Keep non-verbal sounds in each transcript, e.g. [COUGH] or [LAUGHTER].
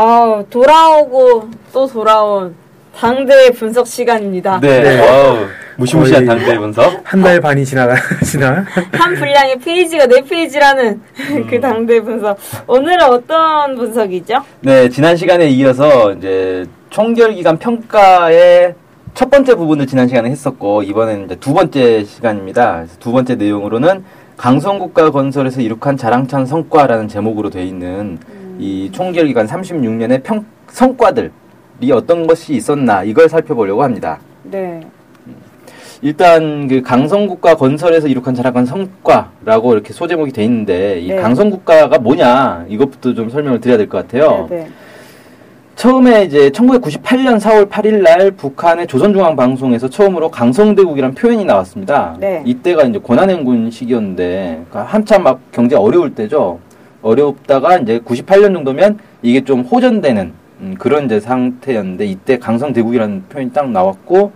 어, 돌아오고 또 돌아온 당대 분석 시간입니다. 네, 네. 무시무시한 당대 분석. 한 달 반이 지나가 [LAUGHS] 지나 한 분량의 페이지가 네 페이지라는 그 당대 분석. 오늘은 어떤 분석이죠? 네, 지난 시간에 이어서 이제 총결 기간 평가의 첫 번째 부분을 지난 시간에 했었고 이번에는 이제 두 번째 시간입니다. 두 번째 내용으로는 강성국가 건설에서 이룩한 자랑찬 성과라는 제목으로 되어 있는 이 총결 기간 36년의 평 성과들이 어떤 것이 있었나 이걸 살펴보려고 합니다. 네. 일단 그 강성국가 건설에서 이룩한 자랑한 성과라고 이렇게 소제목이 돼 있는데 이 네. 강성국가가 뭐냐 이것부터 좀 설명을 드려야 될 것 같아요. 네, 네. 처음에 이제 1998년 4월 8일 날 북한의 조선중앙방송에서 처음으로 강성대국이라는 표현이 나왔습니다. 네. 이때가 이제 고난행군 시기였는데 그러니까 한참 막 경제 어려울 때죠. 어렵다가 이제 98년 정도면 이게 좀 호전되는 음, 그런 이제 상태였는데 이때 강성 대국이라는 표현이 딱 나왔고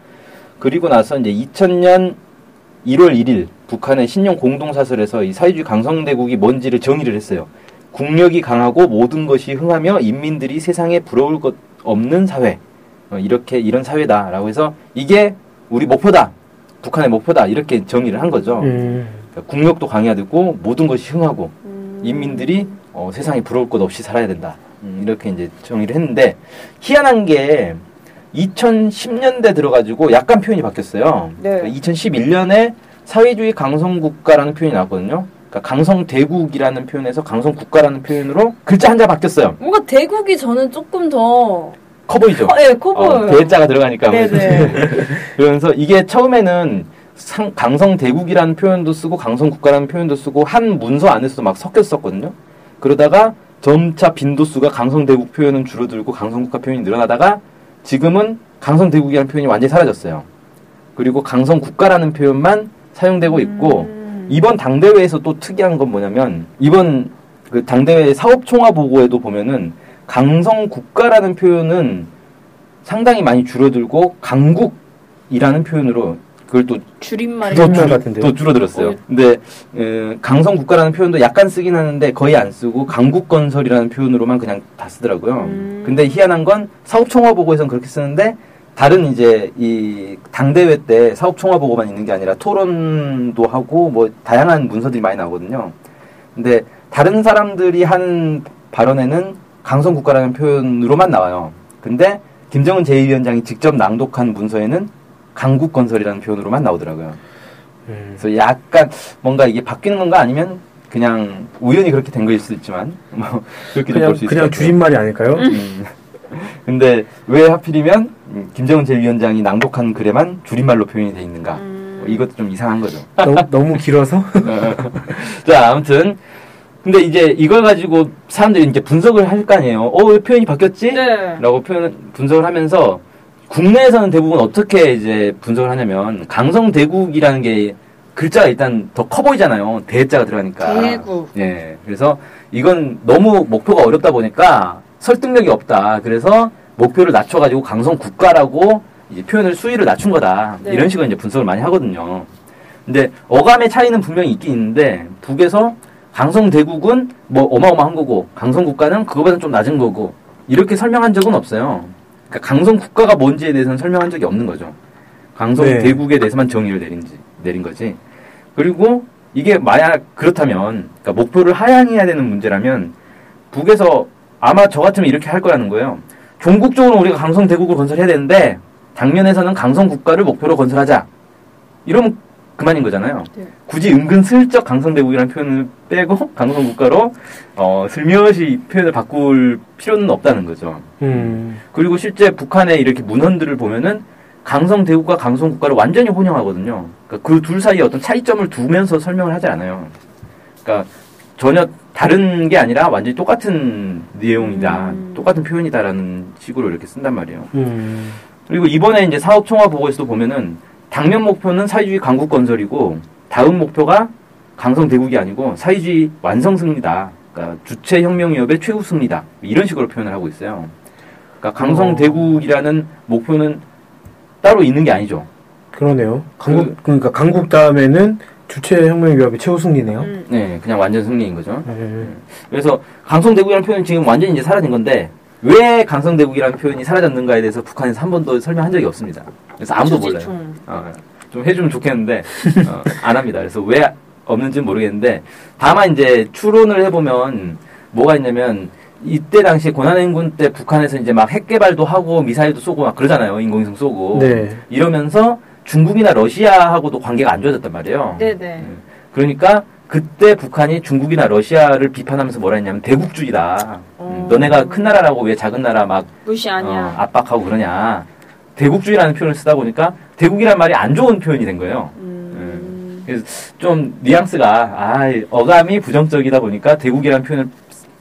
그리고 나서 이제 2000년 1월 1일 북한의 신용 공동사설에서 이 사회주의 강성 대국이 뭔지를 정의를 했어요. 국력이 강하고 모든 것이 흥하며 인민들이 세상에 부러울 것 없는 사회. 어, 이렇게 이런 사회다라고 해서 이게 우리 목표다. 북한의 목표다. 이렇게 정의를 한 거죠. 음, 그러니까 국력도 강해야 되고 모든 것이 흥하고 음, 인민들이 어, 세상에 부러울 것 없이 살아야 된다. 음, 이렇게 이제 정의를 했는데 희한한 게 2010년대 들어가지고 약간 표현이 바뀌었어요. 네. 2011년에 사회주의 강성국가라는 표현이 나왔거든요. 그러니까 강성대국이라는 표현에서 강성국가라는 표현으로 글자 한자 바뀌었어요. 뭔가 대국이 저는 조금 더 커 보이죠? 어, 예, 커 어, 보여요. 대자가 들어가니까. 네네. [LAUGHS] 그러면서 이게 처음에는 상- 강성 대국이라는 표현도 쓰고 강성 국가라는 표현도 쓰고 한 문서 안에서도 막 섞였었거든요. 그러다가 점차 빈도수가 강성 대국 표현은 줄어들고 강성 국가 표현이 늘어나다가 지금은 강성 대국이라는 표현이 완전히 사라졌어요. 그리고 강성 국가라는 표현만 사용되고 있고 음. 이번 당대회에서 또 특이한 건 뭐냐면 이번 그 당대회 사업 총화 보고에도 보면은 강성 국가라는 표현은 상당히 많이 줄어들고 강국이라는 표현으로 그걸 또 줄임말이 또 또, 줄- 줄, 같은데요? 또 줄어들었어요. 어. 근데 에, 강성 국가라는 표현도 약간 쓰긴 하는데 거의 안 쓰고 강국 건설이라는 표현으로만 그냥 다 쓰더라고요. 음. 근데 희한한 건 사업 총화 보고에서는 그렇게 쓰는데 다른 이제 이 당대회 때 사업 총화 보고만 있는 게 아니라 토론도 하고 뭐 다양한 문서들이 많이 나오거든요. 근데 다른 사람들이 한 발언에는 강성 국가라는 표현으로만 나와요. 근데 김정은 제2위원장이 직접 낭독한 문서에는 강국 건설이라는 표현으로만 나오더라고요. 음. 그래서 약간 뭔가 이게 바뀌는 건가 아니면 그냥 우연히 그렇게 된 거일 수도 있지만 뭐 그렇게 볼수 있을 그냥. 줄임말이 아닐까요? 음. [LAUGHS] 근데 왜 하필이면 음, 김정은 제1위원장이 낭독한 글에만 줄임말로 표현이 돼 있는가? 음. 뭐 이것도 좀 이상한 거죠. [LAUGHS] 너무, 너무 길어서 [LAUGHS] 자, 아무튼 근데 이제 이걸 가지고 사람들이 이제 분석을 할 거 아니에요. 어, 왜 표현이 바뀌었지? 네. 라고 표현 분석을 하면서 국내에서는 대부분 어떻게 이제 분석을 하냐면 강성 대국이라는 게 글자가 일단 더 커 보이잖아요. 대자가 들어가니까. 대국. 예. 그래서 이건 너무 목표가 어렵다 보니까 설득력이 없다. 그래서 목표를 낮춰가지고 강성 국가라고 이제 표현을 수위를 낮춘 거다. 네. 이런 식으로 이제 분석을 많이 하거든요. 근데 어감의 차이는 분명히 있긴 있는데 북에서 강성 대국은 뭐 어마어마한 거고 강성 국가는 그거보다는 좀 낮은 거고 이렇게 설명한 적은 없어요. 그러니까 강성 국가가 뭔지에 대해서는 설명한 적이 없는 거죠. 강성대국에 대해서만 정의를 내린지 내린 거지. 그리고 이게 만약 그렇다면 그러니까 목표를 하향해야 되는 문제라면 북에서 아마 저 같으면 이렇게 할 거라는 거예요. 종국적으로 우리가 강성 대국을 건설해야 되는데 당면에서는 강성 국가를 목표로 건설하자. 이러면 그만인 거잖아요. 네. 굳이 은근슬쩍 강성대국이라는 표현을 빼고 [LAUGHS] 강성국가로 어, 슬며시 표현을 바꿀 필요는 없다는 거죠. 음, 그리고 실제 북한의 이렇게 문헌들을 보면은 강성대국과 강성국가를 완전히 혼용하거든요. 그러니까 그둘 사이에 어떤 차이점을 두면서 설명을 하지 않아요. 그러니까 전혀 다른 게 아니라 완전히 똑같은 내용이다, 음. 똑같은 표현이다라는 식으로 이렇게 쓴단 말이에요. 음. 그리고 이번에 이제 사업 총화 보고에서도 보면은 당면 목표는 사회주의 강국 건설이고 다음 목표가 강성 대국이 아니고 사회주의 완성 승리다. 그러니까 주체 혁명 위협의 최후 승리다. 이런 식으로 표현을 하고 있어요. 그러니까 강성 어. 대국이라는 목표는 따로 있는 게 아니죠. 그러네요. 강국 그 러니까 강국 다음에는 주체 혁명 위협의 최후 승리네요. 음. 네, 그냥 완전 승리인 거죠. 네. 그래서 강성 대국이라는 표현이 지금 완전히 이제 사라진 건데 왜 강성대국이라는 표현이 사라졌는가에 대해서 북한에서 한 번도 설명한 적이 없습니다. 그래서 아무도 몰라요. 어, 좀 해주면 좋겠는데 어, 안 합니다. 그래서 왜 없는지는 모르겠는데 다만 이제 추론을 해보면 뭐가 있냐면 이때 당시에 고난행군 때 북한에서 이제 막 핵 개발도 하고 미사일도 쏘고 막 그러잖아요. 인공위성 쏘고 네. 이러면서 중국이나 러시아하고도 관계가 안 좋아졌단 말이에요. 네 네. 그러니까 그때 북한이 중국이나 러시아를 비판하면서 뭐라 했냐면 대국주의다. 어. 음, 너네가 큰 나라라고 왜 작은 나라 막 무시 어, 아니야. 압박하고 그러냐. 대국주의라는 표현을 쓰다 보니까 대국이란 말이 안 좋은 표현이 된 거예요. 음. 그래서 좀 뉘앙스가 아 어감이 부정적이다 보니까 대국이라는 표현을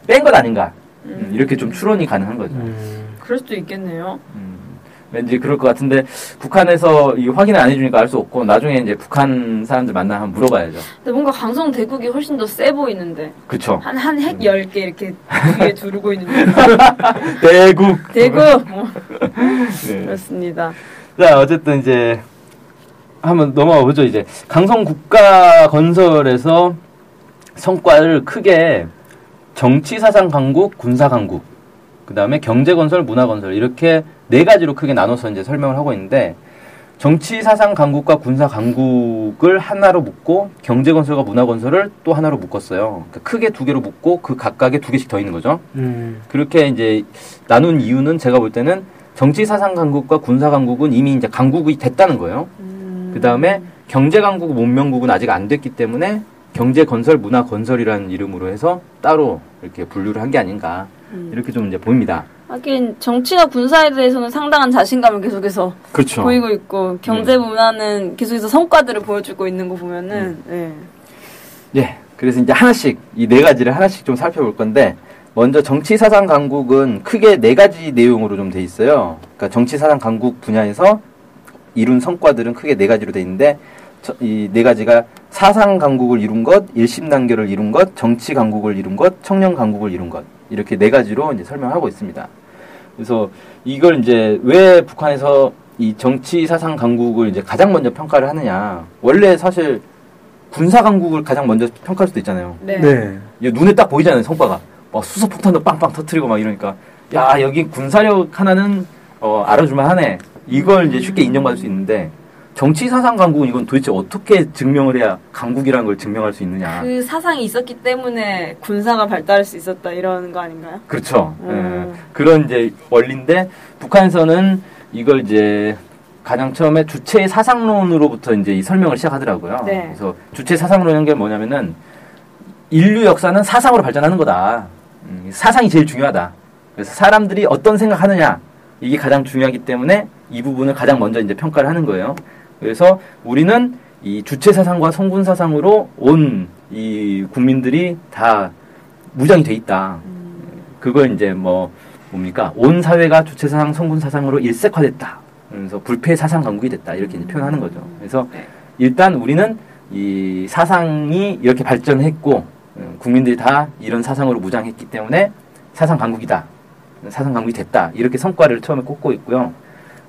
뺀 것 아닌가. 음, 이렇게 좀 추론이 가능한 거죠. 음. 그럴 수도 있겠네요. 음, 왠지 그럴 것 같은데 북한에서 이 확인을 안 해주니까 알 수 없고 나중에 이제 북한 사람들 만나 한번 물어봐야죠. 근데 뭔가 강성 대국이 훨씬 더 세 보이는데 그쵸? 한 한핵 10개 이렇게 위에 두르고 있는데 [LAUGHS] 대국. 대국 뭐, [LAUGHS] 네. 그렇습니다. 자, 어쨌든 이제 한번 넘어가 보죠. 이제 강성 국가 건설에서 성과를 크게 정치 사상 강국, 군사 강국, 그 다음에 경제 건설, 문화 건설 이렇게 네 가지로 크게 나눠서 이제 설명을 하고 있는데 정치 사상 강국과 군사 강국을 하나로 묶고 경제 건설과 문화 건설을 또 하나로 묶었어요. 그러니까 크게 두 개로 묶고 그 각각에 두 개씩 더 있는 거죠. 음. 그렇게 이제 나눈 이유는 제가 볼 때는 정치 사상 강국과 군사 강국은 이미 이제 강국이 됐다는 거예요. 음. 그 다음에 경제 강국, 문명국은 아직 안 됐기 때문에 경제 건설, 문화 건설이라는 이름으로 해서 따로 이렇게 분류를 한 게 아닌가 음. 이렇게 좀 이제 보입니다. 하긴 정치나 군사에 대해서는 상당한 자신감을 계속해서 그렇죠. 보이고 있고 경제 문화는 계속해서 성과들을 보여주고 있는 거 보면은 음. 네. 예. 그래서 이제 하나씩 이 네 가지를 하나씩 좀 살펴볼 건데 먼저 정치 사상 강국은 크게 네 가지 내용으로 좀 돼 있어요. 그러니까 정치 사상 강국 분야에서 이룬 성과들은 크게 네 가지로 돼 있는데 이 네 가지가 사상 강국을 이룬 것, 일심 단결을 이룬 것, 정치 강국을 이룬 것, 청년 강국을 이룬 것 이렇게 네 가지로 이제 설명하고 있습니다. 그래서 이걸 이제 왜 북한에서 이 정치 사상 강국을 이제 가장 먼저 평가를 하느냐? 원래 사실 군사 강국을 가장 먼저 평가할 수도 있잖아요. 네. 네. 눈에 딱 보이잖아요, 성과가. 막 수소 폭탄도 빵빵 터트리고 막 이러니까. 야, 여기 군사력 하나는, 어, 알아줄만 하네. 이걸 이제 쉽게 인정받을 수 있는데, 정치 사상 강국은 이건 도대체 어떻게 증명을 해야 강국이라는 걸 증명할 수 있느냐. 그 사상이 있었기 때문에 군사가 발달할 수 있었다 이런 거 아닌가요? 그렇죠. 음. 예. 그런 이제 원리인데, 북한에서는 이걸 이제 가장 처음에 주체 사상론으로부터 이제 이 설명을 시작하더라고요. 네. 그래서 주체 사상론이라는 게 뭐냐면은 인류 역사는 사상으로 발전하는 거다. 음, 사상이 제일 중요하다. 그래서 사람들이 어떤 생각하느냐 이게 가장 중요하기 때문에 이 부분을 가장 먼저 이제 평가를 하는 거예요. 그래서 우리는 이 주체 사상과 성군 사상으로 온 이 국민들이 다 무장이 돼 있다. 그걸 이제 뭐 뭡니까 온 사회가 주체 사상, 성군 사상으로 일색화됐다. 그래서 불패 사상 강국이 됐다 이렇게 이제 표현하는 거죠. 그래서 네. 일단 우리는 이 사상이 이렇게 발전했고 음, 국민들이 다 이런 사상으로 무장했기 때문에 사상 강국이다. 사상 강국이 됐다. 이렇게 성과를 처음에 꼽고 있고요.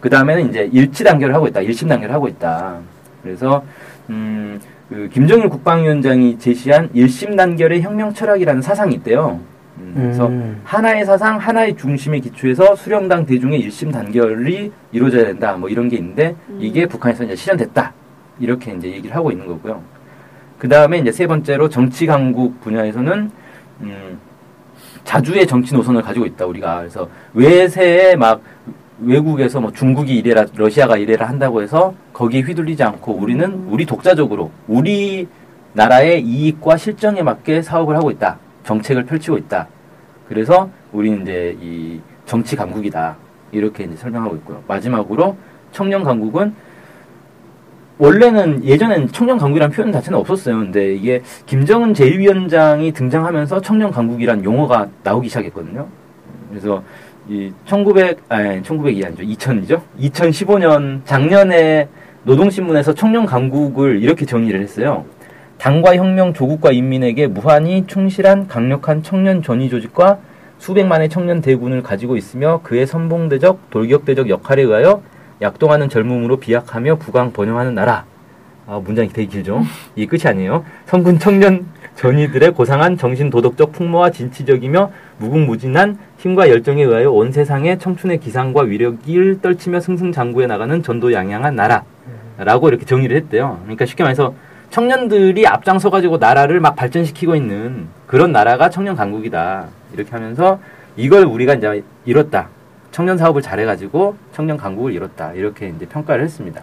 그 다음에는 이제 일치 단결을 하고 있다. 일심 단결을 하고 있다. 그래서 음, 그 김정일 국방위원장이 제시한 일심 단결의 혁명 철학이라는 사상이 있대요. 음, 그래서 음. 하나의 사상, 하나의 중심에 기초해서 수령당 대중의 일심 단결이 이루어져야 된다. 뭐 이런 게 있는데 이게 북한에서 이제 실현됐다. 이렇게 이제 얘기를 하고 있는 거고요. 그 다음에 이제 세 번째로 정치 강국 분야에서는 음, 자주의 정치 노선을 가지고 있다 우리가 그래서 외세에 막 외국에서 뭐 중국이 이래라 러시아가 이래라 한다고 해서 거기에 휘둘리지 않고 우리는 우리 독자적으로 우리 나라의 이익과 실정에 맞게 사업을 하고 있다. 정책을 펼치고 있다. 그래서 우리는 이제 이 정치 강국이다. 이렇게 이제 설명하고 있고요. 마지막으로 청년 강국은 원래는 예전엔 청년 강국이라는 표현 자체는 없었어요. 근데 이게 김정은 제1위원장이 등장하면서 청년 강국이란 용어가 나오기 시작했거든요. 그래서 이 1900, 아니, 1900이 아니죠. 2000이죠. 2015년 작년에 노동신문에서 청년 강국을 이렇게 정의를 했어요. 당과 혁명, 조국과 인민에게 무한히 충실한 강력한 청년 전위 조직과 수백만의 청년 대군을 가지고 있으며 그의 선봉대적, 돌격대적 역할에 의하여 약동하는 젊음으로 비약하며 부강 번영하는 나라. 아, 문장이 되게 길죠? 이게 끝이 아니에요. 성군 청년 전위들의 고상한 정신 도덕적 풍모와 진취적이며 무궁무진한 힘과 열정에 의하여 온 세상의 청춘의 기상과 위력을 떨치며 승승장구해 나가는 전도양양한 나라라고 이렇게 정의를 했대요. 그러니까 쉽게 말해서 청년들이 앞장서 가지고 나라를 막 발전시키고 있는 그런 나라가 청년 강국이다. 이렇게 하면서 이걸 우리가 이제 이뤘다. 청년 사업을 잘해 가지고 청년 강국을 이뤘다. 이렇게 이제 평가를 했습니다.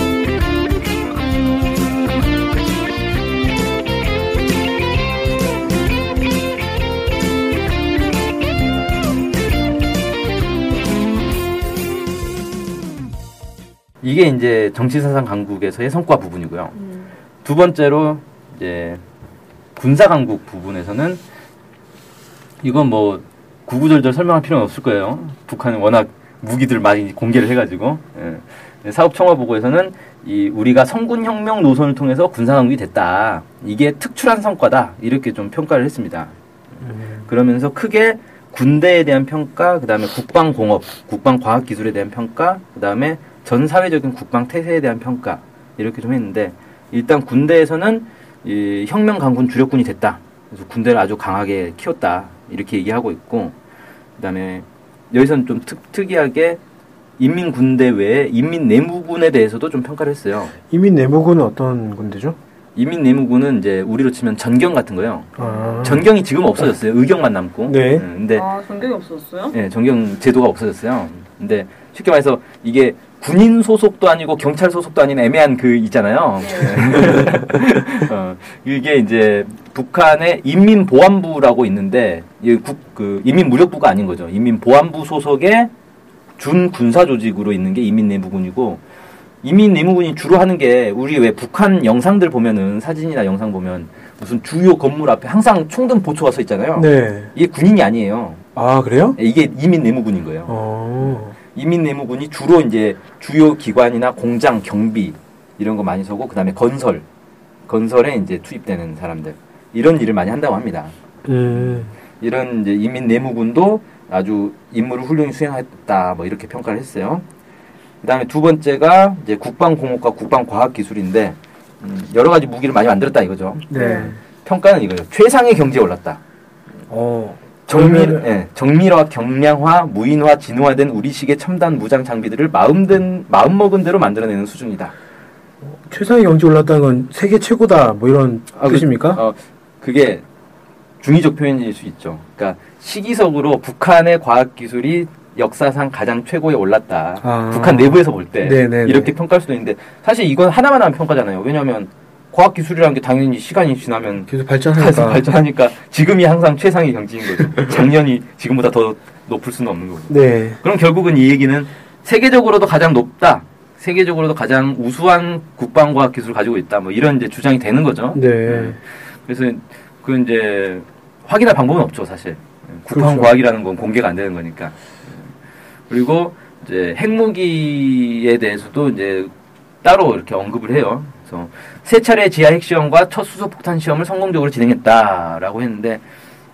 이게 이제 정치사상 강국에서의 성과 부분이고요. 두 번째로 이제 군사 강국 부분에서는 이건 뭐 구구절절 설명할 필요는 없을 거예요. 북한은 워낙 무기들 많이 공개를 해가지고 예. 사업 청화 보고에서는 이 우리가 성군 혁명 노선을 통해서 군사 강국이 됐다. 이게 특출한 성과다. 이렇게 좀 평가를 했습니다. 그러면서 크게 군대에 대한 평가, 그 다음에 국방공업, 국방과학기술에 대한 평가, 그 다음에 전 사회적인 국방 태세에 대한 평가 이렇게 좀 했는데 일단 군대에서는 이 혁명 강군 주력군이 됐다. 그래서 군대를 아주 강하게 키웠다 이렇게 얘기하고 있고 그다음에 여기서는 좀 특, 특이하게 인민 군대 외에 인민 내무군에 대해서도 좀 평가를 했어요. 이민 내무군은 어떤 군대죠? 인민 내무군은 이제 우리로 치면 전경 같은 거요. 아. 전경이 지금 없어졌어요. 의경만 남고. 네. 음, 근데 아, 전경이 없었어요? 예, 전경 제도가 없어졌어요. 근데 쉽게 말해서 이게 군인 소속도 아니고 경찰 소속도 아닌 애매한 그 있잖아요. [LAUGHS] 어, 이게 이제 북한의 인민보안부라고 있는데 이 국, 그 인민무력부가 아닌 거죠. 인민보안부 소속의 준 군사 조직으로 있는 게 인민내무군이고 인민내무군이 주로 하는 게 우리 왜 북한 영상들 보면은 사진이나 영상 보면 무슨 주요 건물 앞에 항상 총등 보초가 서 있잖아요. 네. 이게 군인이 아니에요. 아, 그래요? 이게 이민내무군인 거예요. 어. 인민내무군이 주로 이제 주요 기관이나 공장, 경비 이런 거 많이 서고 그다음에 건설, 건설에 이제 투입되는 사람들 이런 일을 많이 한다고 합니다. 음. 이런 이제 인민내무군도 아주 임무를 훌륭히 수행했다 뭐 이렇게 평가를 했어요. 그다음에 두 번째가 이제 국방공업과 국방과학기술인데 음, 여러 가지 무기를 많이 만들었다 이거죠. 네. 평가는 이거죠. 최상의 경제에 올랐다. 어. 정밀, 예, 정밀화, 경량화, 무인화, 진화된 우리식의 첨단 무장 장비들을 마음든 마음 먹은 대로 만들어내는 수준이다. 최상의 경지 올랐다는 건 세계 최고다. 뭐 이런 아, 그- 뜻입니까? 어, 그게 중의적 표현일 수 있죠. 그러니까 시기적으로 북한의 과학 기술이 역사상 가장 최고에 올랐다. 아. 북한 내부에서 볼때 네네네. 이렇게 평가할 수도 있는데 사실 이건 하나만 하면 평가잖아요. 왜냐하면 과학 기술이라는 게 당연히 시간이 지나면 계속 계속 발전하니까. 발전하니까 지금이 항상 최상의 경지인 거죠. 작년이 지금보다 더 높을 수는 없는 거고. 네. 그럼 결국은 이 얘기는 세계적으로도 가장 높다. 세계적으로도 가장 우수한 국방과학 기술을 가지고 있다. 뭐 이런 이제 주장이 되는 거죠. 네. 그래서 그 이제 확인할 방법은 없죠, 사실. 그렇죠. 국방과학이라는 건 공개가 안 되는 거니까. 그리고 이제 핵무기에 대해서도 이제 따로 이렇게 언급을 해요. 그래서 세 차례 지하 핵시험과 첫 수소폭탄 시험을 성공적으로 진행했다라고 했는데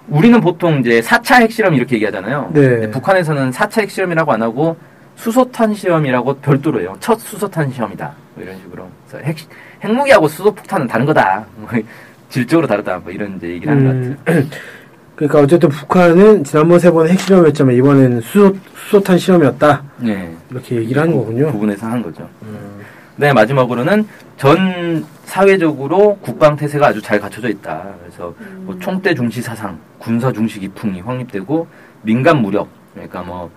우리는 보통 이제 4차 핵실험 이렇게 얘기하잖아요. 네. 북한에서는 4차 핵실험이라고 안 하고 수소탄 시험이라고 별도로 해요. 첫 수소탄 시험이다. 뭐 이런 식으로. 핵, 핵무기하고 수소폭탄은 다른 거다. 뭐 [LAUGHS] 질적으로 다르다. 뭐 이런 이제 얘기를 하는 것 같아요. 음, [CLEARS THROAT] 그러니까 어쨌든 북한은 지난번 세 번은 핵실험이었지만 이번에는 수소, 수소탄 실험이었다. 네. 이렇게 얘기를 하는 거군요. 부분에서 한 거죠. 네, 마지막으로는 전 사회적으로 국방 태세가 아주 잘 갖춰져 있다. 그래서 뭐 총대 중시 사상, 군사 중시 기풍이 확립되고 민간 무력, 그러니까 뭐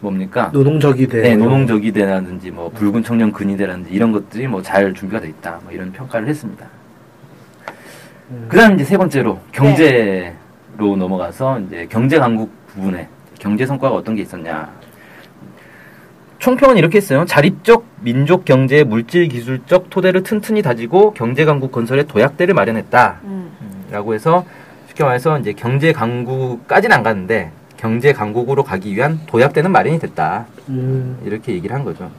뭡니까? 노동적이대. 네, 노동적이대라든지 뭐 붉은 청년 근위대라든지 이런 것들이 뭐 잘 준비가 돼 있다. 뭐 이런 평가를 했습니다. 그다음 이제 세 번째로 경제로 넘어가서 이제 경제 강국 부분에 경제 성과가 어떤 게 있었냐. 총평은 이렇게 했어요. 자립적 민족 경제 물질 기술적 토대를 튼튼히 다지고 경제 강국 건설에 도약대를 마련했다. 음. 라고 해서 쉽게 말해서 이제 경제 강국까지는 안 갔는데 경제 강국으로 가기 위한 도약대는 마련이 됐다. 음, 이렇게 얘기를 한 거죠.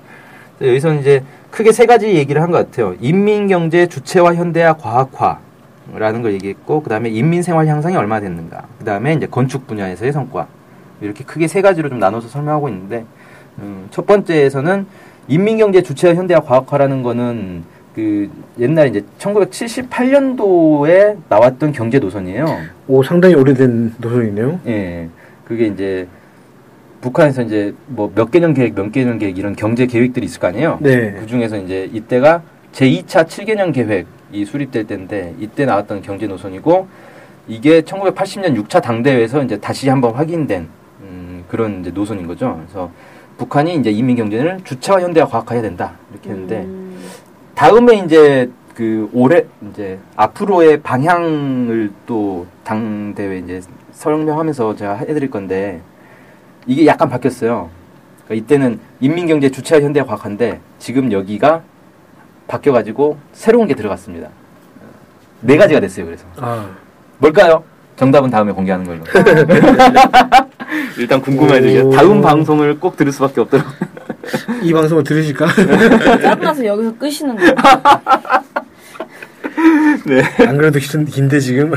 여기서 이제 크게 세 가지 얘기를 한 것 같아요. 인민 경제 주체화 현대화 과학화라는 걸 얘기했고, 그 다음에 인민 생활 향상이 얼마나 됐는가. 그 다음에 이제 건축 분야에서의 성과. 이렇게 크게 세 가지로 좀 나눠서 설명하고 있는데, 음, 첫 번째에서는 인민경제 주체화 현대화 과학화라는 거는 그 옛날 이제 1978년도에 나왔던 경제 노선이에요. 오, 상당히 오래된 노선이네요. 예. 그게 이제 북한에서 이제 뭐 몇 개년 계획, 몇 개년 계획 이런 경제 계획들이 있을 거 아니에요. 네. 그 중에서 이제 이때가 제2차 7개년 계획이 수립될 때인데 이때 나왔던 경제 노선이고 이게 1980년 6차 당대회에서 이제 다시 한번 확인된 음, 그런 이제 노선인 거죠. 그래서 북한이 이제 인민 경제를 주체화 현대화 과학화해야 된다 이렇게 했는데 음. 다음에 이제 그 올해 이제 앞으로의 방향을 또 당 대회 이제 설명하면서 제가 해드릴 건데 이게 약간 바뀌었어요. 그러니까 이때는 인민경제 주체화 현대화 과학인데 지금 여기가 바뀌어가지고 새로운 게 들어갔습니다. 네 가지가 됐어요. 그래서 아, 뭘까요? 정답은 다음에 공개하는 걸로. [LAUGHS] [LAUGHS] 일단 궁금해지죠. 오. 다음 방송을 꼭 들을 수밖에 없도록. 이 방송을 들으실까? [LAUGHS] 짬나서 여기서 끄시는 거예요. [LAUGHS] 안 그래도 힘, 힘데 지금.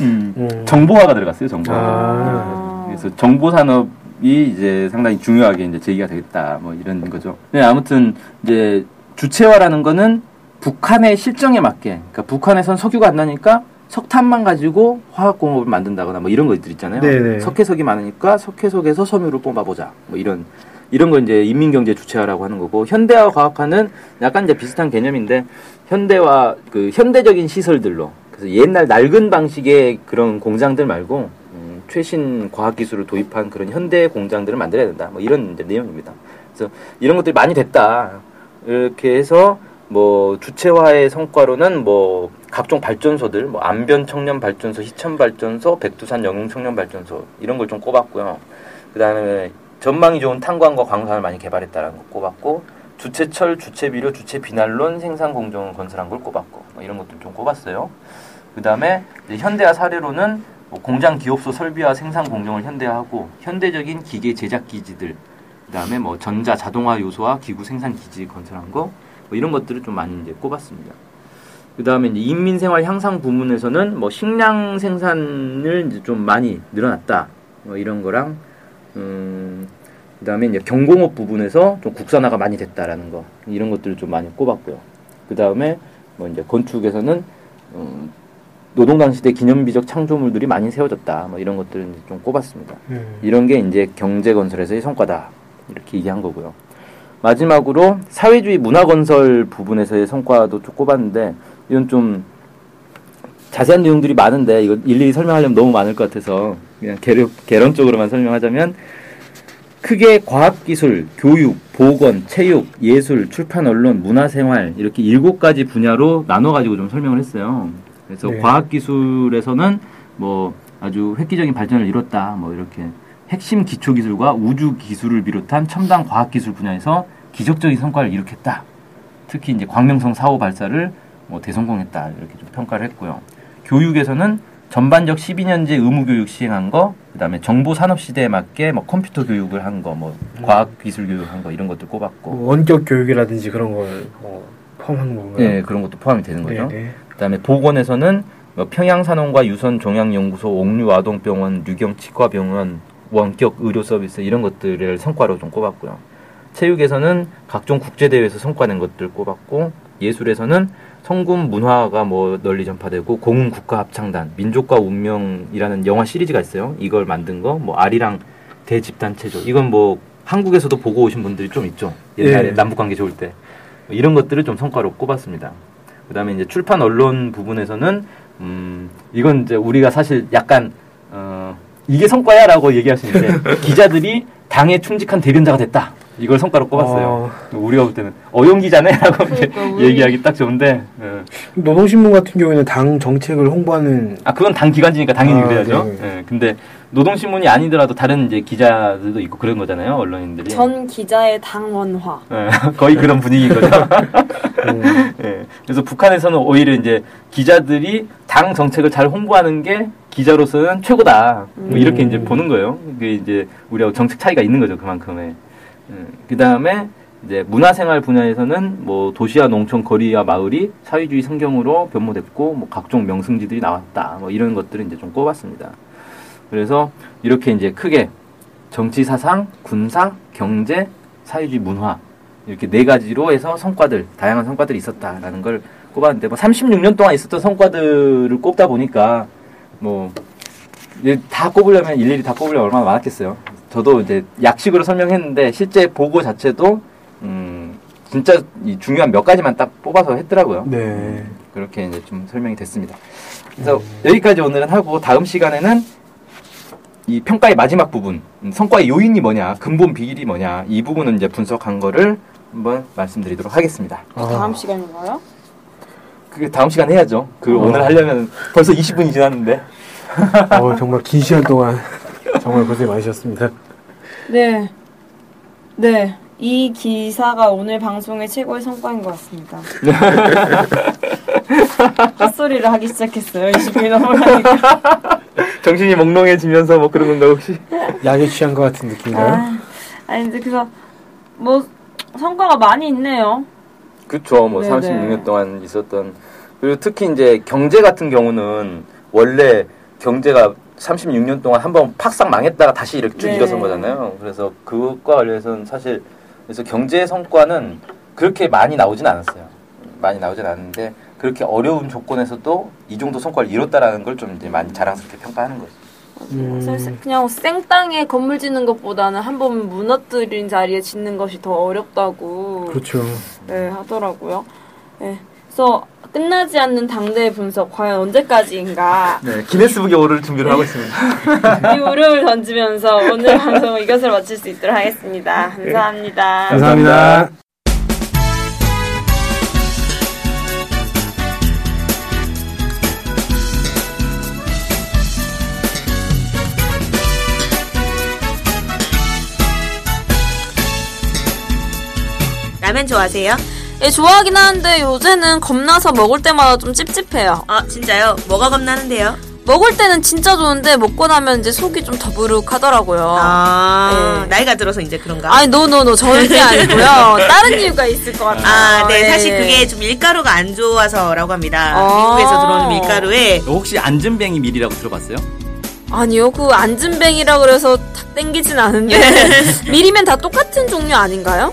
음. 음. 정보화가 들어갔어요. 정보화. 아. 그래서 정보 산업 이 이제 상당히 중요하게 이제 제기가 되겠다. 뭐 이런 거죠. 네, 아무튼 이제 주체화라는 거는 북한의 실정에 맞게, 그러니까 북한에선 석유가 안 나니까 석탄만 가지고 화학공업을 만든다거나 뭐 이런 것들 있잖아요. 네네. 석회석이 많으니까 석회석에서 섬유를 뽑아보자. 뭐 이런 이런 거 이제 인민경제 주체화라고 하는 거고 현대화 과학화는 약간 이제 비슷한 개념인데 현대화 그 현대적인 시설들로 그래서 옛날 낡은 방식의 그런 공장들 말고 음, 최신 과학 기술을 도입한 그런 현대 공장들을 만들어야 된다. 뭐 이런 이제 내용입니다. 그래서 이런 것들이 많이 됐다. 이렇게 해서 뭐 주체화의 성과로는 뭐 각종 발전소들, 뭐 안변 청년 발전소, 희천 발전소, 백두산 영웅 청년 발전소 이런 걸 좀 꼽았고요. 그다음에 전망이 좋은 탄광과 광산을 많이 개발했다라는 거 꼽았고 주체철, 주체비료, 주체비난론 생산 공정을 건설한 걸 꼽았고 뭐 이런 것들 좀 꼽았어요. 그다음에 현대화 사례로는 뭐 공장 기업소 설비와 생산 공정을 현대화하고 현대적인 기계 제작 기지들 그다음에 뭐 전자 자동화 요소와 기구 생산 기지 건설한 거 뭐 이런 것들을 좀 많이 이제 꼽았습니다. 그 다음에 이제 인민생활 향상 부문에서는 뭐 식량 생산을 이제 좀 많이 늘어났다. 뭐 이런 거랑 음 그 다음에 이제 경공업 부분에서 좀 국산화가 많이 됐다라는 거 이런 것들을 좀 많이 꼽았고요. 그 다음에 뭐 이제 건축에서는 음, 노동당 시대 기념비적 창조물들이 많이 세워졌다. 뭐 이런 것들을 좀 꼽았습니다. 음. 이런 게 이제 경제 건설에서의 성과다. 이렇게 얘기한 거고요. 마지막으로 사회주의 문화 건설 부분에서의 성과도 좀 꼽았는데 이건 좀 자세한 내용들이 많은데 이거 일일이 설명하려면 너무 많을 것 같아서 그냥 개론, 개론적으로만 설명하자면 크게 과학기술, 교육, 보건, 체육, 예술, 출판, 언론, 문화생활 이렇게 일곱 가지 분야로 나눠가지고 좀 설명을 했어요. 그래서 네. 과학기술에서는 뭐 아주 획기적인 발전을 이뤘다. 뭐 이렇게 핵심 기초 기술과 우주 기술을 비롯한 첨단 과학 기술 분야에서 기적적인 성과를 이룩했다. 특히 이제 광명성 4호 발사를 뭐 대성공했다. 이렇게 좀 평가를 했고요. 교육에서는 전반적 12년제 의무 교육 시행한 거, 그다음에 정보 산업 시대에 맞게 뭐 컴퓨터 교육을 한 거, 뭐 과학 기술 교육한 거 이런 것들 꼽았고, 뭐 원격 교육이라든지 그런 걸 뭐 포함한 건가요? 예, 그런 것도 포함이 되는 거죠. 네, 네. 그다음에 보건에서는 뭐 평양산업과 유선 종양연구소, 옥류 아동병원, 유경치과병원, 원격 의료 서비스 이런 것들을 성과로 좀 꼽았고요. 체육에서는 각종 국제 대회에서 성과 낸 것들 꼽았고 예술에서는 성군 문화가 뭐 널리 전파되고 공은 국가 합창단, 민족과 운명이라는 영화 시리즈가 있어요. 이걸 만든 거, 뭐 아리랑 대집단 체조. 이건 뭐 한국에서도 보고 오신 분들이 좀 있죠. 옛날에 예. 남북 관계 좋을 때 이런 것들을 좀 성과로 꼽았습니다. 그다음에 이제 출판 언론 부분에서는 음 이건 이제 우리가 사실 약간 어 이게 성과야라고 얘기할 수 있는데 기자들이 당에 충직한 대변자가 됐다. 이걸 성과로 꼽았어요. 어. 우리가 볼 때는 어용 기자네라고 그러니까 얘기하기 딱 좋은데 예. 노동신문 같은 경우에는 당 정책을 홍보하는 아 그건 당 기관지니까 당연히 아, 그래야죠. 네. 예, 근데 노동신문이 아니더라도 다른 이제 기자들도 있고 그런 거잖아요. 언론인들이. 전 기자의 당원화. 예, [LAUGHS] 거의 그런 분위기인 거죠. 음, [LAUGHS] 예, 그래서 북한에서는 오히려 이제 기자들이 당 정책을 잘 홍보하는 게 기자로서는 최고다. 뭐 이렇게 음. 이제 보는 거예요. 그게 이제 우리하고 정책 차이가 있는 거죠. 그만큼의. 그 다음에 이제 문화생활 분야에서는 뭐 도시와 농촌, 거리와 마을이 사회주의 성경으로 변모됐고 뭐 각종 명승지들이 나왔다. 뭐 이런 것들을 이제 좀 꼽았습니다. 그래서 이렇게 이제 크게 정치 사상, 군사, 경제, 사회주의 문화 이렇게 네 가지로 해서 성과들, 다양한 성과들이 있었다라는 걸 꼽았는데 뭐 36년 동안 있었던 성과들을 꼽다 보니까 뭐 다 꼽으려면 일일이 다 꼽으려면 얼마나 많았겠어요. 저도 이제 약식으로 설명했는데 실제 보고 자체도 음 진짜 이 중요한 몇 가지만 딱 뽑아서 했더라고요. 네. 그렇게 이제 좀 설명이 됐습니다. 그래서 여기까지 오늘은 하고 다음 시간에는 이 평가의 마지막 부분 음, 성과의 요인이 뭐냐 근본 비결이 뭐냐 이 부분은 이제 분석한 거를 한번 말씀드리도록 하겠습니다. 아, 다음 시간인가요? 그 다음 시간 해야죠. 그 어. 오늘 하려면 벌써 20분이 지났는데 [LAUGHS] 어, 정말 긴 시간 동안 정말 고생 많으셨습니다. 네. 네. 이 기사가 오늘 방송의 최고의 성과인 것 같습니다. [LAUGHS] 헛소리를 하기 시작했어요. 20분이 넘어가니까. [LAUGHS] 정신이 몽롱해지면서 뭐 그런 건가 혹시? 약에 취한 것 같은 느낌인가요? 아, 아니, 근데 그래서, 뭐, 성과가 많이 있네요. 그쵸. 뭐 네네. 36년 동안 있었던 그리고 특히 이제 경제 같은 경우는 원래 경제가 36년 동안 한 번 팍싹 망했다가 다시 이렇게 쭉 네. 일어선 거잖아요. 그래서 그것과 관련해서는 사실 그래서 경제 성과는 그렇게 많이 나오진 않았어요. 많이 나오진 않았는데 그렇게 어려운 조건에서도 이 정도 성과를 이뤘다라는 걸 좀 이제 많이 자랑스럽게 평가하는 거죠. 음, 그냥 생땅에 건물 짓는 것보다는 한 번 무너뜨린 자리에 짓는 것이 더 어렵다고 그렇죠. 네, 하더라고요. 네. 그래서 끝나지 않는 당대 분석 과연 언제까지인가 네, 기네스북에 오를 준비를 하고 있습니다. [LAUGHS] 이 울음을 던지면서 오늘 방송 이것을 마칠 수 있도록 하겠습니다. 감사합니다. 감사합니다. 라면 좋아하세요? 예, 좋아하긴 하는데 요새는 겁나서 먹을 때마다 좀 찝찝해요. 아 진짜요? 뭐가 겁나는데요? 먹을 때는 진짜 좋은데 먹고 나면 이제 속이 좀 더부룩하더라고요. 아 네. 나이가 들어서 이제 그런가? 아니 노노노 절대 아니고요. [LAUGHS] 다른 이유가 있을 것 같아요. 아, 네. 예. 사실 그게 좀 밀가루가 안 좋아서라고 합니다. 아. 미국에서 들어오는 밀가루에 혹시 안전뱅이 밀이라고 들어봤어요? 아니요, 그 안전뱅이라 그래서 탁 땡기진 않은데 [LAUGHS] 밀이면 다 똑같은 종류 아닌가요?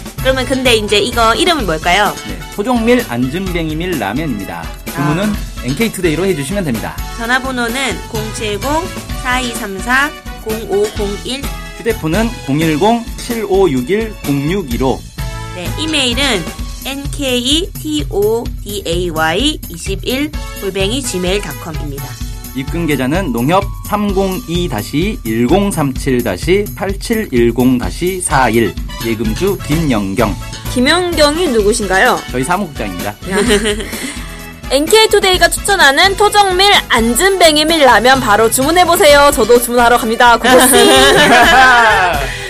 그러면 근데 이제 이거 이름은 뭘까요? 네, 토종밀 안전뱅이밀 라면입니다. 주문은 NK투데이로 해주시면 됩니다. 전화번호는 070-4234-0501 휴대폰은 010-7561-0615 네, 이메일은 nktoday21 골뱅이 gmail.com입니다. 입금 계좌는 농협 302-1037-8710-41 예금주 김영경 김연경이 누구신가요? 저희 사무국장입니다. NK투데이가 추천하는 토종밀 안진뱅이밀 라면 바로 주문해보세요. 저도 주문하러 갑니다. 고고씨. [LAUGHS]